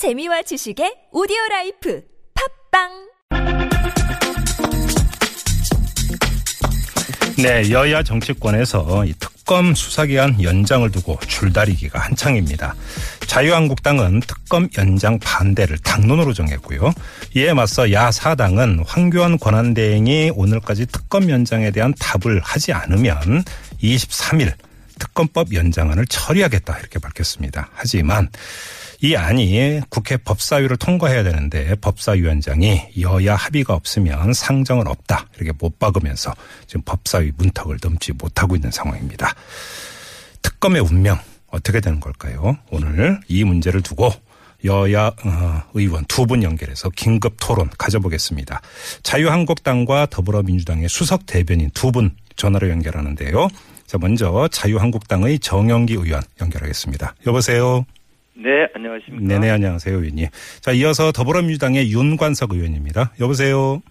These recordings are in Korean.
재미와 지식의 오디오 라이프 팟빵 네, 여야 정치권에서 이 특검 수사기한 연장을 두고 줄다리기가 한창입니다. 자유한국당은 특검 연장 반대를 당론으로 정했고요. 이에 맞서 야4당은 황교안 권한대행이 오늘까지 특검 연장에 대한 답을 하지 않으면 23일 특검법 연장안을 처리하겠다 이렇게 밝혔습니다. 하지만 이 안이 국회 법사위를 통과해야 되는데 법사위원장이 여야 합의가 없으면 상정은 없다 이렇게 못 박으면서 지금 법사위 문턱을 넘지 못하고 있는 상황입니다. 특검의 운명 어떻게 되는 걸까요? 오늘 이 문제를 두고 여야 어, 의원 두 분 연결해서 긴급 토론 가져보겠습니다. 자유한국당과 더불어민주당의 수석 대변인 두 분 전화로 연결하는데요. 자, 먼저 자유한국당의 정영기 의원 연결하겠습니다. 여보세요. 네, 안녕하십니까. 네네, 안녕하세요, 의원님. 자, 이어서 더불어민주당의 윤관석 의원입니다. 여보세요.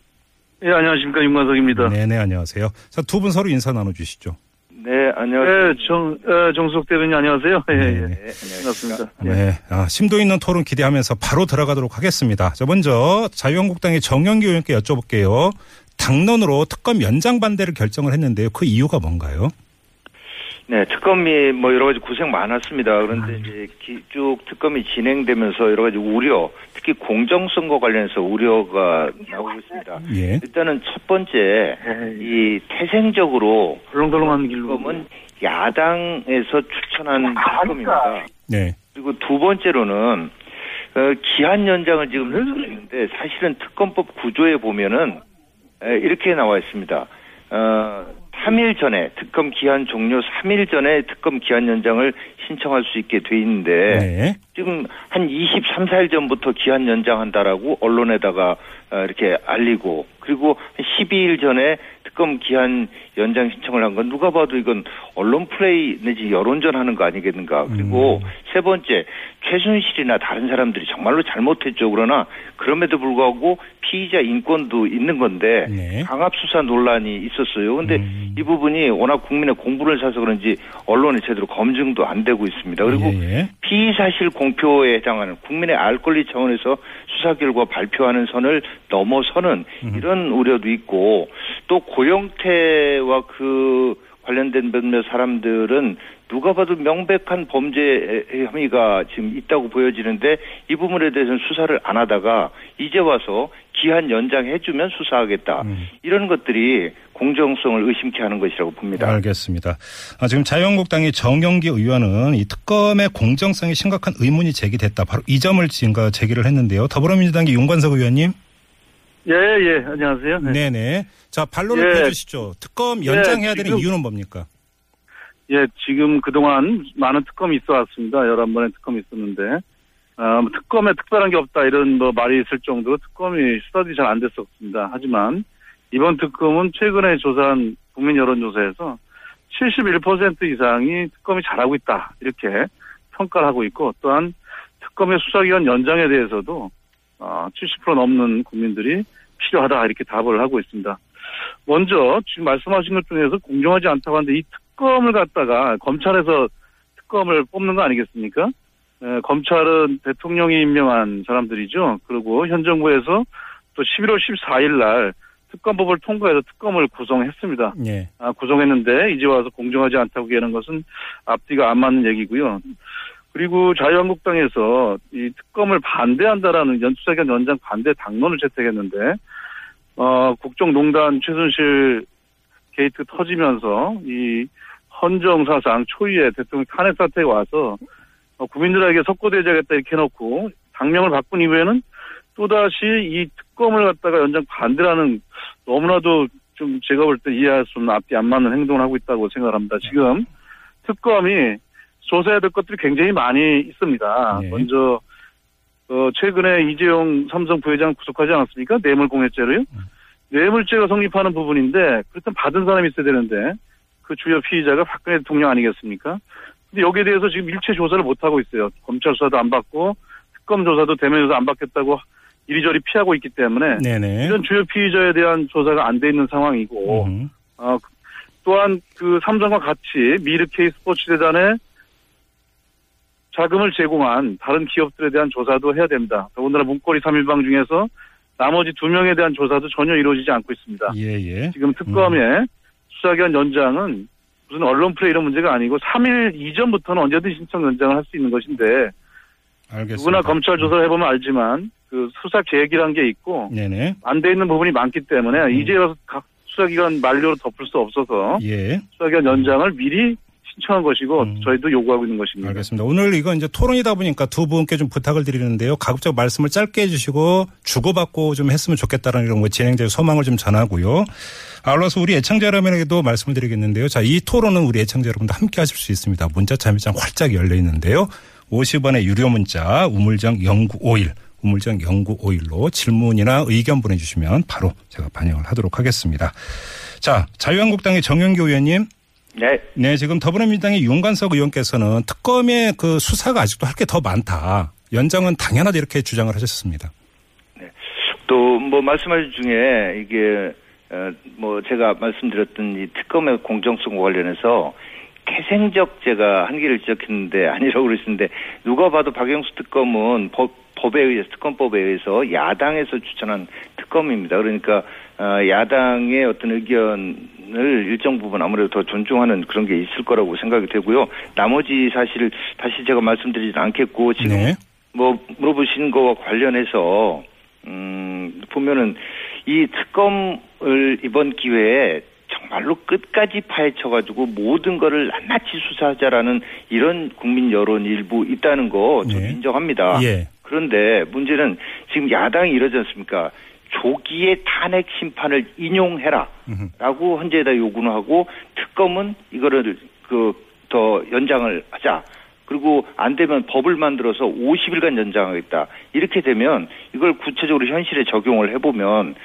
예, 안녕하십니까. 윤관석입니다. 네네, 안녕하세요. 자, 두 분 서로 인사 나눠주시죠. 네, 안녕하세요. 예, 정, 어, 정수석 대변인 안녕하세요. 예, 네. 예. 네, 반갑습니다. 예. 네. 아, 심도 있는 토론 기대하면서 바로 들어가도록 하겠습니다. 자, 먼저 자유한국당의 정영기 의원께 여쭤볼게요. 당론으로 특검 연장 반대를 결정을 했는데요. 그 이유가 뭔가요? 네, 특검이 뭐 여러 가지 고생 많았습니다. 그런데 이제 기- 쭉 특검이 진행되면서 여러 가지 우려, 특히 공정성과 관련해서 우려가 나오고 있습니다. 예. 일단은 첫 번째, 이 태생적으로 덜렁덜렁한 길로. 특검은 야당에서 추천한 특검입니다. 네. 그리고 두 번째로는 어, 기한 연장을 지금 요청했는데 사실은 특검법 구조에 보면은 에, 이렇게 나와 있습니다. 어, 3일 전에 특검 기한 종료 3일 전에 특검 기한 연장을 신청할 수 있게 돼 있는데 네. 지금 한 23, 4일 전부터 기한 연장한다라고 언론에다가 어, 이렇게 알리고 그리고 한 12일 전에 특검 기한 연장 신청을 한 건 누가 봐도 이건 언론 플레이 내지 여론전 하는 거 아니겠는가. 그리고 세 번째 최순실이나 다른 사람들이 정말로 잘못했죠. 그러나 그럼에도 불구하고 피의자 인권도 있는 건데 네. 강압 수사 논란이 있었어요. 근데 음. 이 부분이 워낙 국민의 공부를 사서 그런지 언론에 제대로 검증도 안 되고 있습니다. 그리고 예, 예. 피의 사실 공표에 해당하는 국민의 알 권리 차원에서 수사 결과 발표하는 선을 넘어서는 이런 우려도 있고 또 고영태와 그 관련된 몇몇 사람들은 누가 봐도 명백한 범죄 혐의가 지금 있다고 보여지는데 이 부분에 대해서는 수사를 안 하다가 이제 와서 기한 연장해주면 수사하겠다 음. 이런 것들이 공정성을 의심케 하는 것이라고 봅니다. 알겠습니다. 아, 지금 자유한국당의 정영기 의원은 이 특검의 공정성에 심각한 의문이 제기됐다. 바로 이 점을 지금 그 제기를 했는데요. 더불어민주당의 윤관석 의원님. 예, 예, 안녕하세요. 네. 네네. 자, 반론을 예. 해주시죠. 특검 연장해야 되는 지금- 이유는 뭡니까? 예, 지금 그동안 많은 특검이 있어 왔습니다. 11번의 특검이 있었는데, 어, 뭐 특검에 특별한 게 없다 이런 뭐 말이 있을 정도로 특검이 수사들이 잘 안 됐었습니다. 하지만 이번 특검은 최근에 조사한 국민 여론조사에서 71% 이상이 특검이 잘하고 있다. 이렇게 평가를 하고 있고, 또한 특검의 수사기간 연장에 대해서도 어, 70% 넘는 국민들이 필요하다. 이렇게 답을 하고 있습니다. 먼저 지금 말씀하신 것 중에서 공정하지 않다고 하는데 이 특검을 갖다가 검찰에서 특검을 뽑는 거 아니겠습니까? 에, 검찰은 대통령이 임명한 사람들이죠. 그리고 현 정부에서 또 11월 14일 날 특검법을 통과해서 특검을 구성했습니다. 예. 아, 구성했는데 이제 와서 공정하지 않다고 얘기하는 것은 앞뒤가 안 맞는 얘기고요. 그리고 자유한국당에서 이 특검을 반대한다라는 연수사기간 연장 반대 당론을 채택했는데 어, 국정농단 최순실 게이트 터지면서 이 헌정 사상 초유의 대통령 탄핵 사태가 와서 어, 국민들에게 석고대죄하겠다 이렇게 해놓고 당명을 바꾼 이후에는 또다시 이 특검을 갖다가 연장 반대라는 너무나도 좀 제가 볼 때 이해할 수 없는 앞뒤 안 맞는 행동을 하고 있다고 생각합니다. 지금 특검이 조사해야 될 것들이 굉장히 많이 있습니다. 네. 먼저 어, 최근에 이재용 삼성 부회장 구속하지 않았습니까? 뇌물공여죄로요. 뇌물죄가 성립하는 부분인데 그렇다면 받은 사람이 있어야 되는데 그 주요 피의자가 박근혜 대통령 아니겠습니까? 근데 여기에 대해서 지금 일체 조사를 못 하고 있어요. 검찰 수사도 안 받고 특검 조사도 대면 조사 안 받겠다고 이리저리 피하고 있기 때문에 네네. 이런 주요 피의자에 대한 조사가 안 돼 있는 상황이고 음. 어, 또한 그 삼성과 같이 미르케이 스포츠 재단에 자금을 제공한 다른 기업들에 대한 조사도 해야 됩니다. 더군다나 문고리 3일방 중에서 나머지 두 명에 대한 조사도 전혀 이루어지지 않고 있습니다. 예, 예. 지금 특검의 수사기간 연장은 무슨 언론 플레이 이런 문제가 아니고 3일 이전부터는 언제든 신청 연장을 할 수 있는 것인데 알겠습니다. 누구나 검찰 조사를 해보면 알지만 그 수사 계획이란 게 있고 네네. 안돼 있는 부분이 많기 때문에 음. 이제 와서 각 수사기간 만료로 덮을 수 없어서 예. 수사기간 연장을 미리 신청한 것이고 음. 저희도 요구하고 있는 것입니다. 알겠습니다. 오늘 이거 이제 토론이다 보니까 두 분께 좀 부탁을 드리는데요. 가급적 말씀을 짧게 해주시고 주고받고 좀 했으면 좋겠다는 이런 거 진행자의 소망을 좀 전하고요. 아울러서 우리 애청자 여러분에게도 말씀을 드리겠는데요. 자, 이 토론은 우리 애청자 여러분도 함께 하실 수 있습니다. 문자 참여장 활짝 열려 있는데요. 50원의 유료 문자 우물정 0951 우물정 0951로 질문이나 의견 보내주시면 바로 제가 반영을 하도록 하겠습니다. 자, 자유한국당의 정영교 의원님. 네. 네, 지금 더불어민주당의 윤관석 의원께서는 특검의 그 수사가 아직도 할 게 더 많다. 연장은 당연하다 이렇게 주장을 하셨습니다. 또뭐 말씀하신 중에 이게 어, 뭐 제가 말씀드렸던 이 특검의 공정성과 관련해서 태생적 제가 한계를 지적했는데 아니라고 그러시는데 누가 봐도 박영수 특검은 법, 법에 의해서 특검법에 의해서 야당에서 추천한 특검입니다. 그러니까 어, 야당의 어떤 의견을 일정 부분 아무래도 더 존중하는 그런 게 있을 거라고 생각이 되고요. 나머지 사실 다시 제가 말씀드리지 않겠고 지금 네. 뭐 물어보신 거와 관련해서 음 보면은 이 특검을 이번 기회에 정말로 끝까지 파헤쳐가지고 모든 거를 낱낱이 수사하자라는 이런 국민 여론 일부 있다는 거 저는 네. 인정합니다. 예. 그런데 문제는 지금 야당이 이러지 않습니까? 조기에 탄핵 심판을 인용해라. 음흠. 라고 헌재에다 요구는 하고 특검은 이거를 그 더 연장을 하자. 그리고 안 되면 법을 만들어서 50일간 연장하겠다. 이렇게 되면 이걸 구체적으로 현실에 적용을 해보면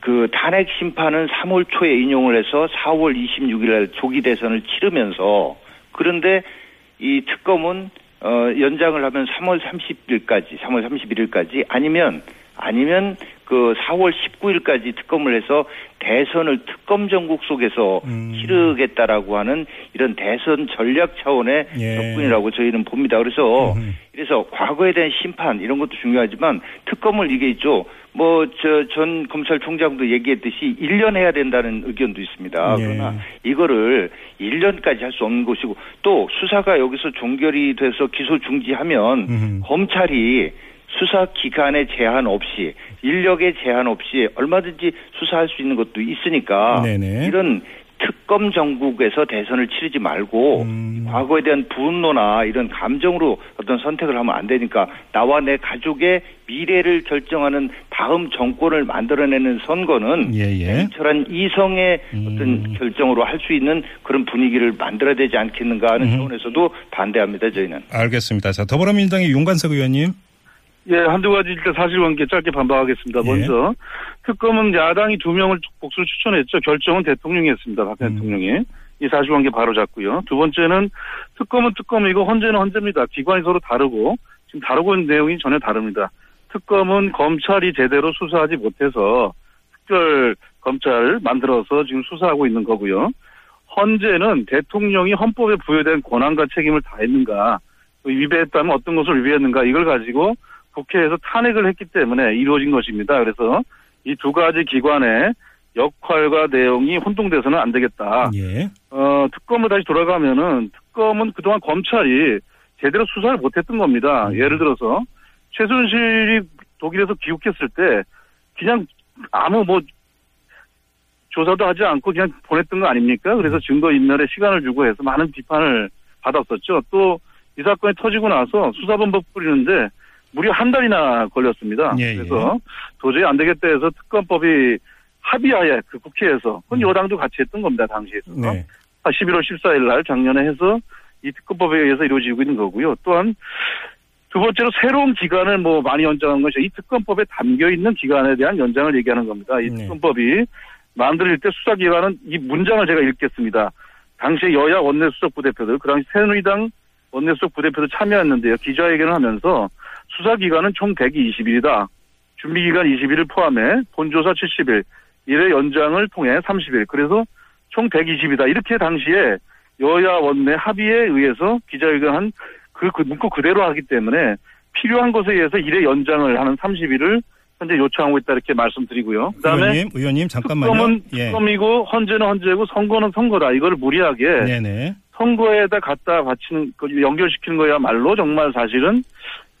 그 탄핵 심판은 3월 초에 인용을 해서 4월 26일 날 조기 대선을 치르면서 그런데 이 특검은 어 연장을 하면 3월 30일까지 3월 31일까지 아니면 아니면 그 4월 19일까지 특검을 해서 대선을 특검 전국 속에서 음. 치르겠다라고 하는 이런 대선 전략 차원의 예. 접근이라고 저희는 봅니다. 그래서 음흠. 그래서 과거에 대한 심판 이런 것도 중요하지만 특검을 이게 있죠. 뭐 저 전 검찰총장도 얘기했듯이 1년 해야 된다는 의견도 있습니다. 예. 그러나 이거를 1년까지 할 수 없는 것이고 또 수사가 여기서 종결이 돼서 기소 중지하면 음흠. 검찰이 수사 기간에 제한 없이 인력에 제한 없이 얼마든지 수사할 수 있는 것도 있으니까 네네. 이런 특검 전국에서 대선을 치르지 말고 음. 과거에 대한 분노나 이런 감정으로 어떤 선택을 하면 안 되니까 나와 내 가족의 미래를 결정하는 다음 정권을 만들어내는 선거는 예예. 철한 이성의 음. 어떤 결정으로 할 수 있는 그런 분위기를 만들어야 되지 않겠는가 하는 음. 차원에서도 반대합니다 저희는. 알겠습니다. 자, 더불어민주당의 윤관석 의원님. 예, 한두 가지 일단 사실관계 짧게 반박하겠습니다. 예. 먼저 특검은 야당이 두 명을 복수를 추천했죠. 결정은 대통령이 했습니다. 박근혜 음. 대통령이. 이 사실관계 바로 잡고요. 두 번째는 특검은 특검이고 헌재는 헌재입니다. 기관이 서로 다르고 지금 다루고 있는 내용이 전혀 다릅니다. 특검은 검찰이 제대로 수사하지 못해서 특별 검찰을 만들어서 지금 수사하고 있는 거고요. 헌재는 대통령이 헌법에 부여된 권한과 책임을 다했는가, 위배했다면 어떤 것을 위배했는가 이걸 가지고 국회에서 탄핵을 했기 때문에 이루어진 것입니다. 그래서 이 두 가지 기관의 역할과 내용이 혼동돼서는 안 되겠다. 예. 어, 특검을 다시 돌아가면은 특검은 그동안 검찰이 제대로 수사를 못했던 겁니다. 음. 예를 들어서 최순실이 독일에서 귀국했을 때 그냥 아무 뭐 조사도 하지 않고 그냥 보냈던 거 아닙니까? 그래서 증거 인멸에 시간을 주고 해서 많은 비판을 받았었죠. 또 이 사건이 터지고 나서 수사본법 뿌리는데 무려 한 달이나 걸렸습니다. 예, 예. 그래서 도저히 안 되겠다 해서 특검법이 합의하에 그 국회에서 그건 음. 여당도 같이 했던 겁니다. 당시에. 네. 11월 14일 날 작년에 해서 이 특검법에 의해서 이루어지고 있는 거고요. 또한 두 번째로 새로운 기간을 뭐 많이 연장한 것이 이 특검법에 담겨 있는 기간에 대한 연장을 얘기하는 겁니다. 이 네. 특검법이 만들어질 때 수사 기관은 이 문장을 제가 읽겠습니다. 당시에 여야 원내수석 부대표들, 그 당시 새누리당 원내수석 부대표들 참여했는데요. 기자회견을 하면서 수사 기간은 총 120일이다. 준비 기간 20일을 포함해 본조사 70일, 1회 연장을 통해 30일. 그래서 총 120이다. 이렇게 당시에 여야 원내 합의에 의해서 기자회견한 그, 그 문구 그대로 하기 때문에 필요한 것에 의해서 일의 연장을 하는 30일을 현재 요청하고 있다 이렇게 말씀드리고요. 그다음에 의원님, 의원님 잠깐만요. 특검은 예. 특검이고 헌재는 헌재고 선거는 선거다. 이걸 무리하게 네네. 선거에다 갖다 바치는 그 연결시키는 거야말로 정말 사실은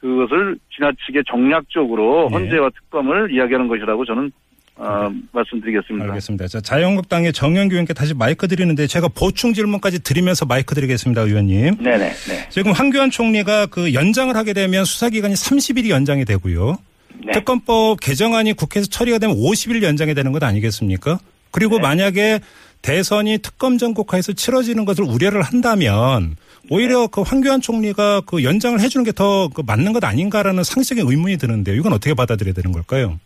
그것을 지나치게 정략적으로 네. 헌재와 특검을 이야기하는 것이라고 저는 어, 말씀드리겠습니다. 알겠습니다. 자, 자유한국당의 정영규 의원께 다시 마이크 드리는데 제가 보충 질문까지 드리면서 마이크 드리겠습니다, 의원님. 네네. 네. 지금 황교안 총리가 그 연장을 하게 되면 수사기간이 30일이 연장이 되고요. 네. 특검법 개정안이 국회에서 처리가 되면 50일 연장이 되는 것 아니겠습니까? 그리고 네. 만약에 대선이 특검 전국화에서 치러지는 것을 우려를 한다면 오히려 네. 그 황교안 총리가 그 연장을 해주는 게 더 맞는 것 아닌가라는 상식적인 의문이 드는데요. 이건 어떻게 받아들여야 되는 걸까요?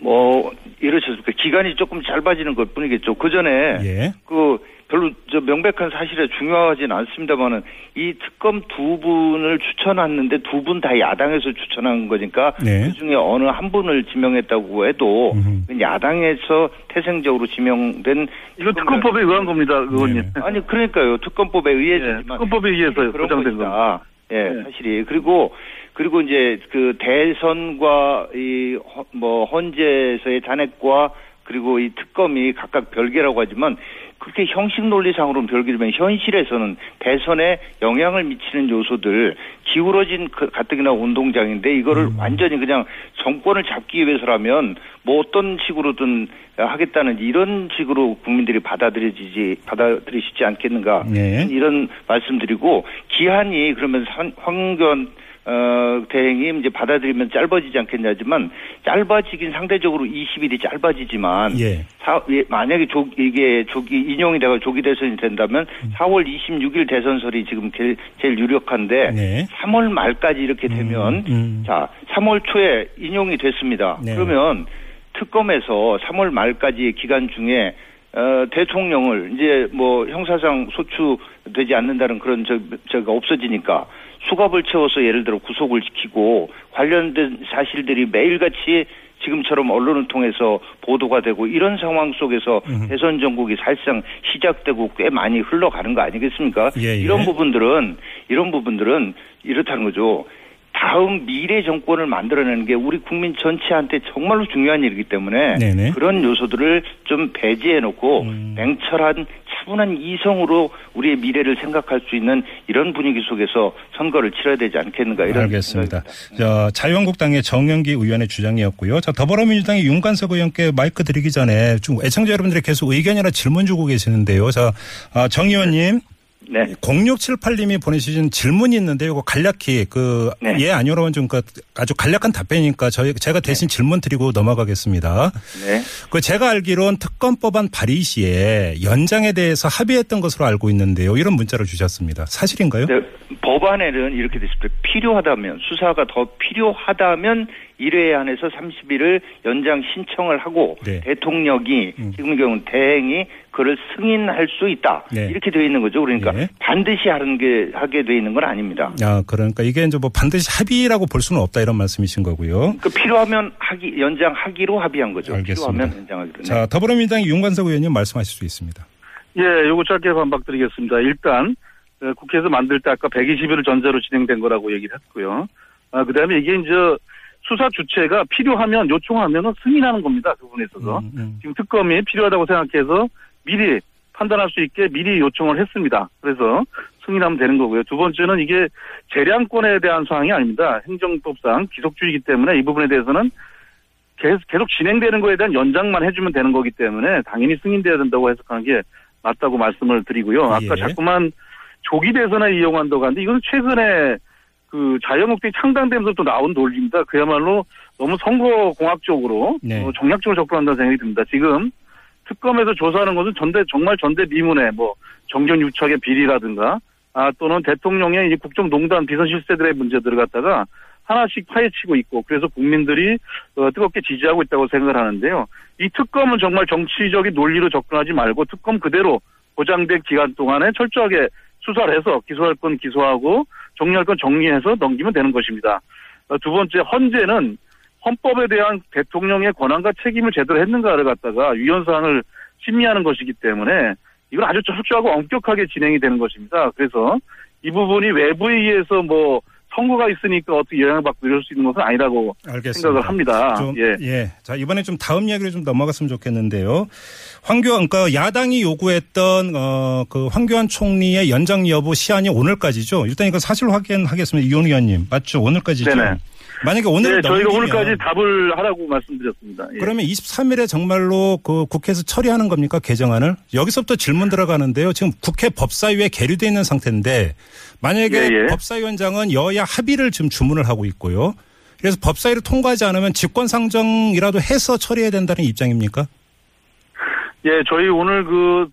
뭐 이러셨습니까? 기간이 조금 짧아지는 것 뿐이겠죠. 그 전에 예. 그 별로 저 명백한 사실에 중요하진 않습니다만은 이 특검 두 분을 추천했는데 두 분 다 야당에서 추천한 거니까 네. 그 중에 어느 한 분을 지명했다고 해도 음흠. 야당에서 태생적으로 지명된 이거 특검법에 의한 겁니다, 의원님. 네네. 아니 그러니까 그러니까요 특검법에 의해서지만 예, 특검법에 의해서 보장된 것이다. 예, 네. 사실이 그리고 그리고 이제 그 대선과 이 뭐 헌재에서의 탄핵과 그리고 이 특검이 각각 별개라고 하지만 그렇게 형식 논리상으로는 별개지만 현실에서는 대선에 영향을 미치는 요소들 기울어진 그 가뜩이나 운동장인데 이거를 음. 완전히 그냥 정권을 잡기 위해서라면 뭐 어떤 식으로든 하겠다는 이런 식으로 국민들이 받아들여지지 받아들이시지 않겠는가 네. 이런 말씀드리고 기한이 그러면 산- 황교안 어, 대행이 이제 받아들이면 짧아지지 않겠냐지만 짧아지긴 상대적으로 20일이 짧아지지만 예. 사- 예, 만약에 조, 이게 조기 인용이 되가 조기 대선이 된다면 음. 4월 26일 대선설이 지금 제일, 제일 유력한데 네. 3월 말까지 이렇게 되면 음, 음. 자 3월 초에 인용이 됐습니다. 네. 그러면 특검에서 3월 말까지 기간 중에 어, 대통령을 이제 뭐 형사상 소추되지 않는다는 그런 저, 저가 없어지니까 수갑을 채워서 예를 들어 구속을 시키고 관련된 사실들이 매일같이 지금처럼 언론을 통해서 보도가 되고 이런 상황 속에서 음. 대선 전국이 사실상 시작되고 꽤 많이 흘러가는 거 아니겠습니까? 예, 예. 이런 부분들은 이런 부분들은 이렇다는 거죠. 다음 미래 정권을 만들어내는 게 우리 국민 전체한테 정말로 중요한 일이기 때문에 네네. 그런 요소들을 좀 배제해 놓고 음. 냉철한 차분한 이성으로 우리의 미래를 생각할 수 있는 이런 분위기 속에서 선거를 치러야 되지 않겠는가 이런 알겠습니다. 저 자유한국당의 정영기 의원의 주장이었고요. 자 더불어민주당의 윤관석 의원께 마이크 드리기 전에 좀 애청자 여러분들이 계속 의견이나 질문 주고 계시는데요. 자 아, 정 의원님. 네. 0678님이 보내주신 질문이 있는데 이거 간략히 그 네. 예 아니오라고는 좀그 아주 간략한 답변이니까 저희 제가 대신 질문 드리고 넘어가겠습니다. 네. 그 제가 알기로는 특검법안 발의 시에 연장에 대해서 합의했던 것으로 알고 있는데요. 이런 문자를 주셨습니다. 사실인가요? 네, 법안에는 이렇게 됐습니다. 필요하다면 수사가 더 필요하다면 1회에 한해서 30일을 연장 신청을 하고 네. 대통령이 음. 지금 경우는 대행이 그를 승인할 수 있다 네. 이렇게 되어 있는 거죠. 그러니까 예. 반드시 하는 게 하게 되어 있는 건 아닙니다. 아 그러니까 이게 이제 뭐 반드시 합의라고 볼 수는 없다 이런 말씀이신 거고요. 그 필요하면 하기 연장하기로 합의한 거죠. 알겠습니다. 필요하면 연장하기로. 네. 자 더불어민주당의 윤관석 의원님 말씀하실 수 있습니다. 예, 요거 짧게 반박드리겠습니다. 일단 어, 국회에서 만들 때 아까 120일을 전제로 진행된 거라고 얘기를 했고요. 아, 그다음에 이게 이제 수사 주체가 필요하면 요청하면 승인하는 겁니다. 그 부분에 있어서. 음, 음. 지금 특검이 필요하다고 생각해서 미리 판단할 수 있게 미리 요청을 했습니다. 그래서 승인하면 되는 거고요. 두 번째는 이게 재량권에 대한 사항이 아닙니다. 행정법상 기속주의이기 때문에 이 부분에 대해서는 계속, 계속 진행되는 거에 대한 연장만 해주면 되는 거기 때문에 당연히 승인돼야 된다고 해석하는 게 맞다고 말씀을 드리고요. 아까 예. 자꾸만 조기 대선에 이용한다고 하는데 이건 최근에 그 자유한국당이 창당되면서부터 나온 논리입니다. 그야말로 너무 선거공학적으로 네. 어, 정략적으로 접근한다는 생각이 듭니다. 지금 특검에서 조사하는 것은 전대 정말 전대 미문의 뭐 정경유착의 비리라든가 아 또는 대통령의 이 국정농단 비선 실세들의 문제들을 갖다가 하나씩 파헤치고 있고 그래서 국민들이 어, 뜨겁게 지지하고 있다고 생각을 하는데요. 이 특검은 정말 정치적인 논리로 접근하지 말고 특검 그대로 보장된 기간 동안에 철저하게 수사를 해서 기소할 건 기소하고 정리할 건 정리해서 넘기면 되는 것입니다. 어, 두 번째 헌재는 헌법에 대한 대통령의 권한과 책임을 제대로 했는가를 갖다가 위헌사항을 심의하는 것이기 때문에 이건 아주 철저하고 엄격하게 진행이 되는 것입니다. 그래서 이 부분이 외부에 의해서 뭐 선거가 있으니까 어떻게 영향을 받고 이럴 수 있는 것은 아니라고 알겠습니다. 생각을 합니다. 좀, 예. 예. 자, 이번에 좀 다음 이야기로 좀 넘어갔으면 좋겠는데요. 황교안, 그러니까 야당이 요구했던, 어, 그 황교안 총리의 연장 여부 시한이 오늘까지죠. 일단 이거 사실 확인하겠습니다. 이용 의원님. 맞죠? 오늘까지죠. 네네. 만약에 오늘 네, 저희가 오늘까지 답을 하라고 말씀드렸습니다. 예. 그러면 23일에 정말로 그 국회에서 처리하는 겁니까 개정안을? 여기서부터 질문 들어가는데요. 지금 국회 법사위에 계류돼 있는 상태인데 만약에 예, 예. 법사위원장은 여야 합의를 지금 주문을 하고 있고요. 그래서 법사위를 통과하지 않으면 직권상정이라도 해서 처리해야 된다는 입장입니까? 예, 저희 오늘 그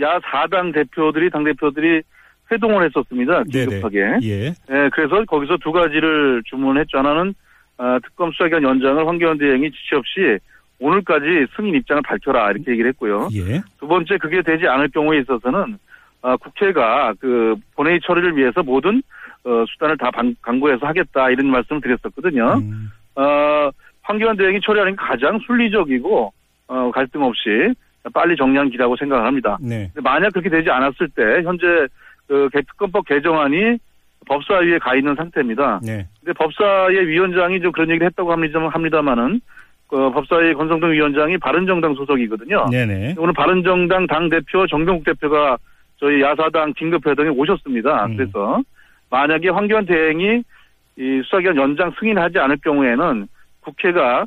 야 4당 대표들이 당 대표들이 회동을 했었습니다. 긴급하게. 예. 예, 그래서 거기서 두 가지를 주문했죠. 하나는 아, 특검 수사기관 연장을 황교안 대행이 지시 없이 오늘까지 승인 입장을 밝혀라 이렇게 얘기를 했고요. 예. 두 번째 그게 되지 않을 경우에 있어서는 아, 국회가 그 본회의 처리를 위해서 모든 어, 수단을 다 방- 강구해서 하겠다 이런 말씀을 드렸었거든요. 음, 어, 황교안 대행이 처리하는 게 가장 순리적이고 어, 갈등 없이 빨리 정리한 길이라고 생각을 합니다. 네. 만약 그렇게 되지 않았을 때 현재 그 특검법 개정안이 법사위에 가 있는 상태입니다. 네. 근데 법사위 위원장이 좀 그런 얘기를 했다고 합니다, 합니다만은 그 법사위 권성동 위원장이 바른정당 소속이거든요. 네네. 오늘 바른정당 당 대표 정병국 대표가 저희 야사당 긴급회동에 오셨습니다. 음. 그래서 만약에 황교안 대행이 이 수사기관 연장 승인하지 않을 경우에는 국회가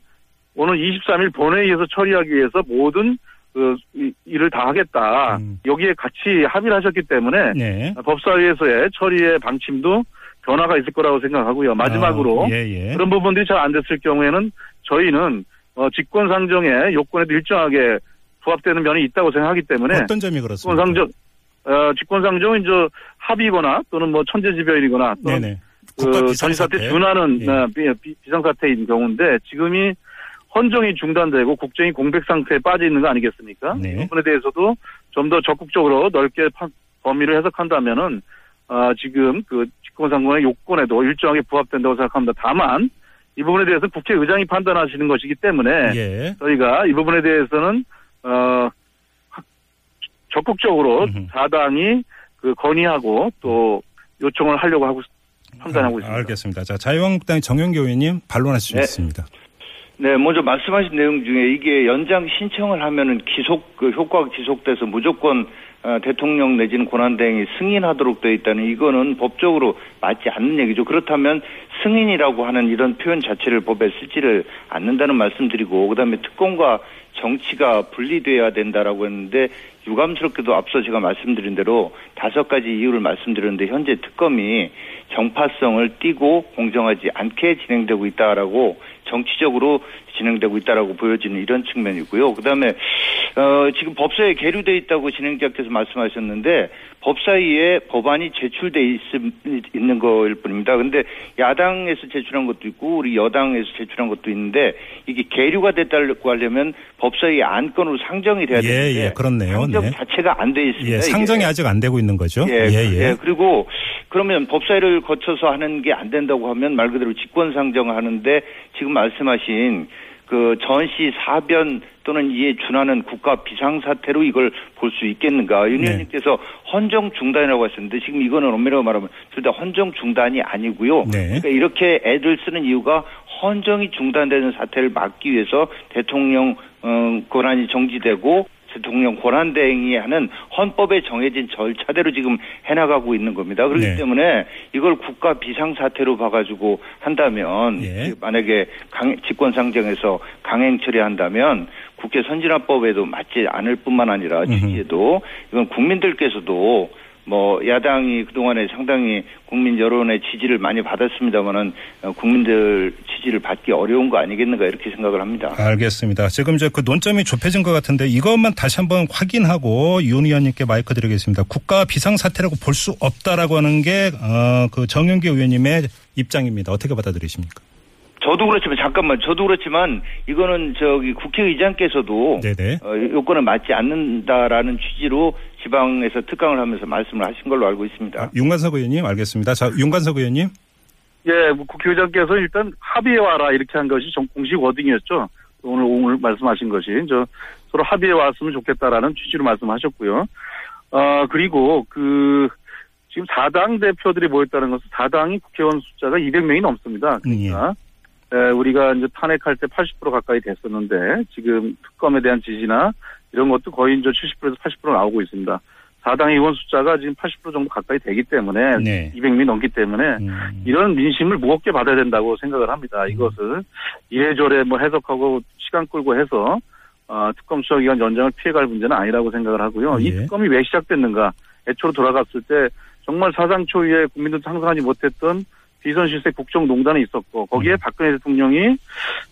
오늘 23일 본회의에서 처리하기 위해서 모든 그 이- 일을 다 하겠다. 음. 여기에 같이 합의를 하셨기 때문에 네. 법사위에서의 처리의 방침도 변화가 있을 거라고 생각하고요. 마지막으로 아, 예, 예. 그런 부분들이 잘 안 됐을 경우에는 저희는 어, 직권상정의 요건에도 일정하게 부합되는 면이 있다고 생각하기 때문에 어떤 점이 그렇습니까? 직권상정 어, 직권상정은 이제 합의거나 또는 뭐 천재지변이거나 또는 네네. 그 전시사태. 준하는 예. 어, 비, 비- 비상사태인 경우인데 지금이 헌정이 중단되고 국정이 공백 상태에 빠져 있는 거 아니겠습니까? 네. 이 부분에 대해서도 좀 더 적극적으로 넓게 파- 범위를 해석한다면은 아, 지금 그 직권상정의 요건에도 일정하게 부합된다고 생각합니다. 다만 이 부분에 대해서 국회의장이 판단하시는 것이기 때문에 예. 저희가 이 부분에 대해서는 어 하- 적극적으로 음흠. 사당이 그 건의하고 또 요청을 하려고 하고 판단하고 아, 있습니다. 알겠습니다. 자, 자유한국당의 정영교 의원님 반론하실 수 네. 있습니다. 네, 먼저 말씀하신 내용 중에 이게 연장 신청을 하면은 기속 그 효과가 지속돼서 무조건 어, 대통령 내지는 권한대행이 승인하도록 되어 있다는 이거는 법적으로 맞지 않는 얘기죠. 그렇다면 승인이라고 하는 이런 표현 자체를 법에 쓰지를 않는다는 말씀드리고 그다음에 특권과 정치가 분리돼야 된다라고 했는데 유감스럽게도 앞서 제가 말씀드린 대로 다섯 가지 이유를 말씀드렸는데 현재 특검이 정파성을 띠고 공정하지 않게 진행되고 있다라고 정치적으로 진행되고 있다라고 보여지는 이런 측면이고요. 그다음에 어, 지금 법사위에 계류돼 있다고 진행자께서 말씀하셨는데 법사위에 법안이 제출돼 있, 있는 거일 뿐입니다. 근데 야당에서 제출한 것도 있고 우리 여당에서 제출한 것도 있는데 이게 계류가 됐다고 하려면 법사위 안건으로 상정이 돼야 예, 되는데 예, 그렇네요. 상정 네. 자체가 안 돼 있습니다. 예, 이게. 상정이 아직 안 되고 있는 거죠. 예, 예, 예. 예, 그리고 그러면 법사위를 거쳐서 하는 게 안 된다고 하면 말 그대로 직권 상정하는데 지금 말씀하신 그 전시 사변 또는 이에 준하는 국가 비상사태로 이걸 볼 수 있겠는가? 윤 네. 의원님께서 헌정 중단이라고 하셨는데 지금 이거는 엄밀하게 말하면 둘 다 헌정 중단이 아니고요. 네. 그러니까 이렇게 애들 쓰는 이유가 헌정이 중단되는 사태를 막기 위해서 대통령 어, 권한이 정지되고 대통령 권한 대행이 하는 헌법에 정해진 절차대로 지금 해나가고 있는 겁니다. 그렇기 네. 때문에 이걸 국가 비상사태로 봐가지고 한다면 예. 만약에 강, 직권상정에서 강행 처리한다면 국회 선진화법에도 맞지 않을 뿐만 아니라. 취지에도 이건 국민들께서도 뭐 야당이 그동안에 상당히 국민 여론의 지지를 많이 받았습니다만은 어, 국민들 지지를 받기 어려운 거 아니겠는가 이렇게 생각을 합니다. 알겠습니다. 지금 이제 그 논점이 좁혀진 것 같은데 이것만 다시 한번 확인하고 윤 의원님께 마이크 드리겠습니다. 국가 비상사태라고 볼 수 없다라고 하는 게, 어, 그 정윤기 의원님의 입장입니다. 어떻게 받아들이십니까? 저도 그렇지만 잠깐만 저도 그렇지만 이거는 저기 국회의장께서도 네네. 어, 요건에 맞지 않는다라는 취지로 지방에서 특강을 하면서 말씀을 하신 걸로 알고 있습니다. 아, 윤관석 의원님 알겠습니다. 자, 윤관석 의원님. 예, 뭐 국회의장께서 일단 합의해 와라 이렇게 한 것이 정- 공식 워딩이었죠. 오늘 오늘 말씀하신 것이 저 서로 합의해 왔으면 좋겠다라는 취지로 말씀하셨고요. 어 그리고 그 지금 4당 대표들이 모였다는 것은 4당이 국회의원 숫자가 200명이 넘습니다. 그러니까 에, 우리가 이제 탄핵할 때 80% 가까이 됐었는데 지금 특검에 대한 지지나 이런 것도 거의 이제 70%에서 80% 나오고 있습니다. 4당 의원 숫자가 지금 80% 정도 가까이 되기 때문에 네. 200명이 넘기 때문에 음. 이런 민심을 무겁게 받아야 된다고 생각을 합니다. 이것을 이래저래 뭐 해석하고 시간 끌고 해서 어, 특검 수사 기간 연장을 피해갈 문제는 아니라고 생각을 하고요. 이 예. 특검이 왜 시작됐는가? 애초로 돌아갔을 때 정말 사상 초유의 국민들 상상하지 못했던 비선 실세 국정농단이 있었고 거기에 음. 박근혜 대통령이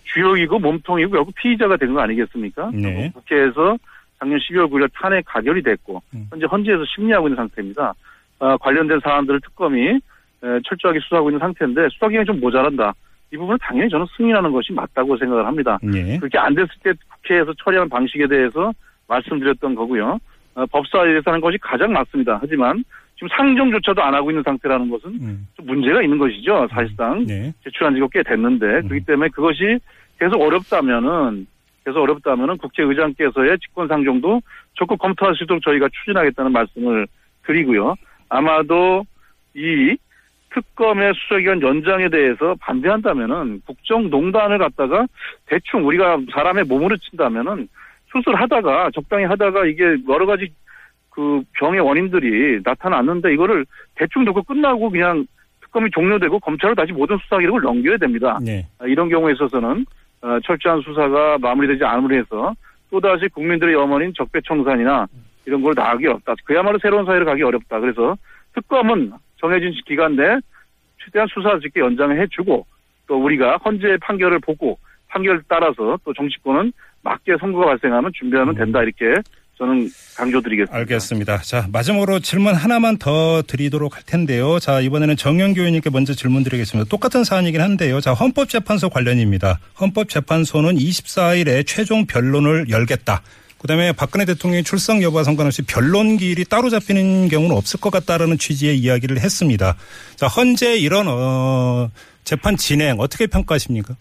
주역이고 몸통이고 결국 피의자가 된 거 아니겠습니까? 네. 국회에서 작년 12월 9일 탄핵 가결이 됐고 음. 현재 헌재에서 심리하고 있는 상태입니다. 어, 관련된 사안들을 특검이 에, 철저하게 수사하고 있는 상태인데 수사기간이 좀 모자란다. 이 부분은 당연히 저는 승인하는 것이 맞다고 생각을 합니다. 예. 그렇게 안 됐을 때 국회에서 처리하는 방식에 대해서 말씀드렸던 거고요. 어, 법사위에서 하는 것이 가장 맞습니다. 하지만 지금 상정조차도 안 하고 있는 상태라는 것은 음. 좀 문제가 있는 것이죠. 사실상 네. 제출한 지가 꽤 됐는데 그렇기 때문에 그것이 계속 어렵다면은 계속 어렵다면은 국회의장께서의 직권 상정도 적극 검토할 수 있도록 저희가 추진하겠다는 말씀을 드리고요. 아마도 이 특검의 수사기간 연장에 대해서 반대한다면은 국정농단을 갖다가 대충 우리가 사람의 몸으로 친다면은 수술하다가 적당히 하다가 이게 여러 가지 그 병의 원인들이 나타났는데 이거를 대충 두고 끝나고 그냥 특검이 종료되고 검찰로 다시 모든 수사 기록을 넘겨야 됩니다. 네. 아, 이런 경우에 있어서는 어, 철저한 수사가 마무리되지 않음으로 해서 또다시 국민들의 염원인 적폐청산이나 이런 걸 나가기 어렵다. 그야말로 새로운 사회를 가기 어렵다. 그래서 특검은 정해진 기간 내에 최대한 수사 짓게 연장을 해주고 또 우리가 헌재 판결을 보고 판결 따라서 또 정치권은 맞게 선거가 발생하면 준비하면 된다 이렇게 저는 강조드리겠습니다. 알겠습니다. 자, 마지막으로 질문 하나만 더 드리도록 할 텐데요. 자, 이번에는 정영교 의원님께 먼저 질문 드리겠습니다. 똑같은 사안이긴 한데요. 자, 헌법재판소 관련입니다. 헌법재판소는 24일에 최종 변론을 열겠다. 그다음에 박근혜 대통령이 출석 여부와 상관없이 변론 기일이 따로 잡히는 경우는 없을 것 같다라는 취지의 이야기를 했습니다. 자, 현재 이런 어, 재판 진행 어떻게 평가하십니까?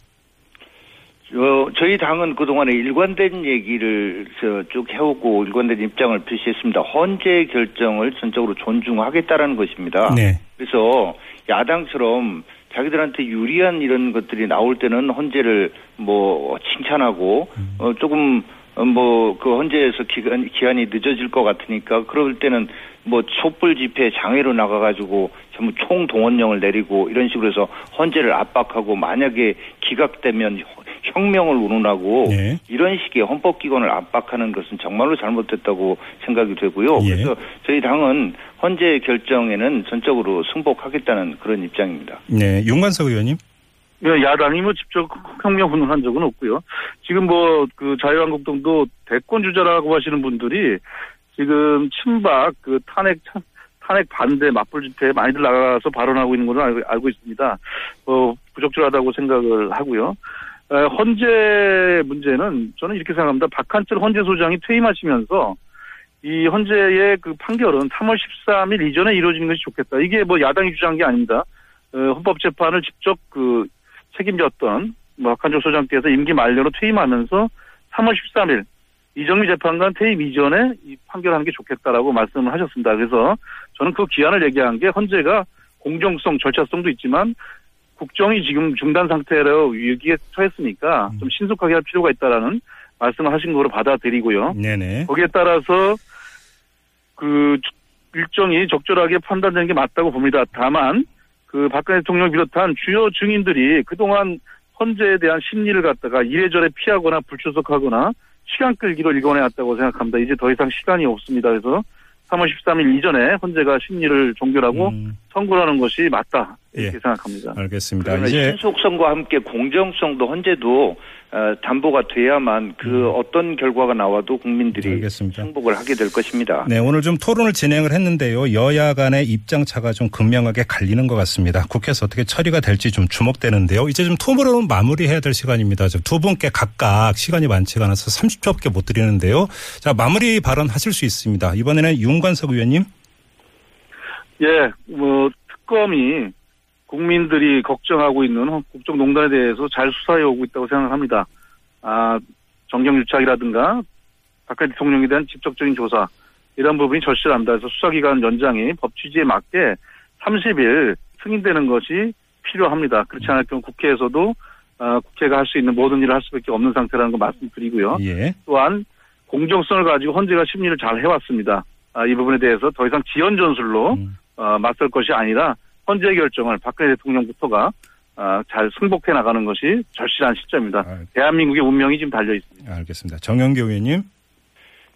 어, 저희 당은 그동안에 일관된 얘기를 저, 쭉 해오고 일관된 입장을 표시했습니다. 헌재 결정을 전적으로 존중하겠다라는 것입니다. 네. 그래서 야당처럼 자기들한테 유리한 이런 것들이 나올 때는 헌재를 뭐 칭찬하고 어, 조금 뭐 그 헌재에서 기간 기한이 늦어질 것 같으니까 그럴 때는 뭐 촛불 집회 장애로 나가가지고 전부 총 동원령을 내리고 이런 식으로 해서 헌재를 압박하고 만약에 기각되면 혁명을 운운하고 예. 이런 식의 헌법기관을 압박하는 것은 정말로 잘못됐다고 생각이 되고요. 예. 그래서 저희 당은 헌재 결정에는 전적으로 승복하겠다는 그런 입장입니다. 네. 윤관석 의원님. 예, 야당이 뭐 직접 혁명 운운한 적은 없고요. 지금 뭐 그 자유한국당도 대권 주자라고 하시는 분들이 지금 친박 그 탄핵 탄핵 반대 맞불 집회에 많이들 나가서 발언하고 있는 걸로 알고, 알고 있습니다. 어, 부적절하다고 생각을 하고요. 에, 헌재 문제는 저는 이렇게 생각합니다. 박한철 헌재 소장이 퇴임하시면서 이 헌재의 그 판결은 3월 13일 이전에 이루어지는 것이 좋겠다. 이게 뭐 야당이 주장한 게 아닙니다. 어, 헌법재판을 직접 그 책임졌던 뭐 박한철 소장께서 임기 만료로 퇴임하면서 3월 13일 이정미 재판관 퇴임 이전에 이 판결하는 게 좋겠다라고 말씀을 하셨습니다. 그래서 저는 그 기한을 얘기한 게 헌재가 공정성, 절차성도 있지만 국정이 지금 중단 상태로 위기에 처했으니까 좀 신속하게 할 필요가 있다라는 말씀을 하신 거로 받아들이고요. 네네. 거기에 따라서 그 일정이 적절하게 판단되는 게 맞다고 봅니다. 다만 그 박근혜 대통령 비롯한 주요 증인들이 그동안 헌재에 대한 심리를 갖다가 이래저래 피하거나 불출석하거나 시간 끌기로 일관해 왔다고 생각합니다. 이제 더 이상 시간이 없습니다. 그래서 3월 13일 이전에 헌재가 심리를 종결하고 음, 선고하는 것이 맞다 이렇게 예. 생각합니다. 알겠습니다. 이제 신속성과 함께 공정성도 헌재도 어, 담보가 돼야만 그 어떤 결과가 나와도 국민들이 음. 알겠습니다. 승복을 하게 될 것입니다. 네, 오늘 좀 토론을 진행을 했는데요. 여야 간의 입장 차가 좀 극명하게 갈리는 것 같습니다. 국회에서 어떻게 처리가 될지 좀 주목되는데요. 이제 좀 토론을 마무리해야 될 시간입니다. 두 분께 각각 시간이 많지가 않아서 30초밖에 못 드리는데요. 자, 마무리 발언 하실 수 있습니다. 이번에는 윤관석 의원님. 예, 뭐 특검이 국민들이 걱정하고 있는 국정농단에 대해서 잘 수사해 오고 있다고 생각합니다. 아, 정경유착이라든가 박근혜 대통령에 대한 직접적인 조사, 이런 부분이 절실합니다. 그래서 수사기간 연장이 법 취지에 맞게 30일 승인되는 것이 필요합니다. 그렇지 않을 경우 국회에서도 어, 국회가 할 수 있는 모든 일을 할 수밖에 없는 상태라는 거 말씀드리고요. 예. 또한 공정성을 가지고 헌재가 심리를 잘 해왔습니다. 아, 이 부분에 대해서 더 이상 지연 전술로 음. 어, 맞설 것이 아니라 헌재 결정을 박근혜 대통령부터가 아, 잘 승복해 나가는 것이 절실한 시점입니다. 아, 대한민국의 운명이 지금 달려 있습니다. 알겠습니다. 정영기 의원님.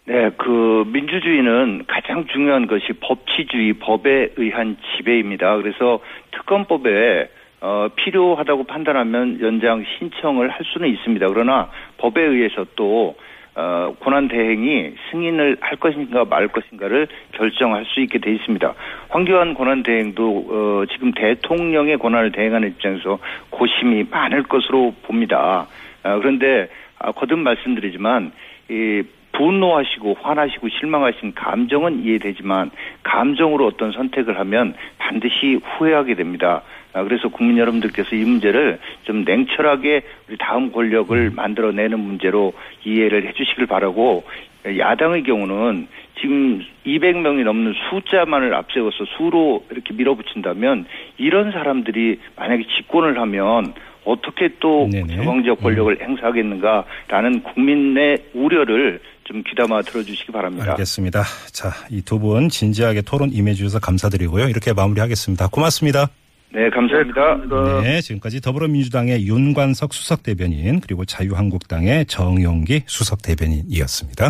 네, 그 민주주의는 가장 중요한 것이 법치주의, 법에 의한 지배입니다. 그래서 특검법에 어, 필요하다고 판단하면 연장 신청을 할 수는 있습니다. 그러나 법에 의해서 또 어, 권한 대행이 승인을 할 것인가 말 것인가를 결정할 수 있게 돼 있습니다. 황교안 권한 대행도 어, 지금 대통령의 권한을 대행하는 입장에서 고심이 많을 것으로 봅니다. 아, 그런데 아, 거듭 말씀드리지만 이 분노하시고 화나시고 실망하신 감정은 이해되지만 감정으로 어떤 선택을 하면 반드시 후회하게 됩니다. 아, 그래서 국민 여러분들께서 이 문제를 좀 냉철하게 우리 다음 권력을 만들어내는 문제로 이해를 해주시길 바라고 야당의 경우는 지금 200명이 넘는 숫자만을 앞세워서 수로 이렇게 밀어붙인다면 이런 사람들이 만약에 집권을 하면 어떻게 또. 제왕적 권력을 행사하겠는가라는 국민의 우려를 좀 귀담아 들어주시기 바랍니다. 알겠습니다. 자, 이 두 분 진지하게 토론 임해주셔서 감사드리고요. 이렇게 마무리하겠습니다. 고맙습니다. 네, 감사합니다. 감사합니다. 네, 지금까지 더불어민주당의 윤관석 수석 대변인 그리고 자유한국당의 정용기 수석 대변인이었습니다.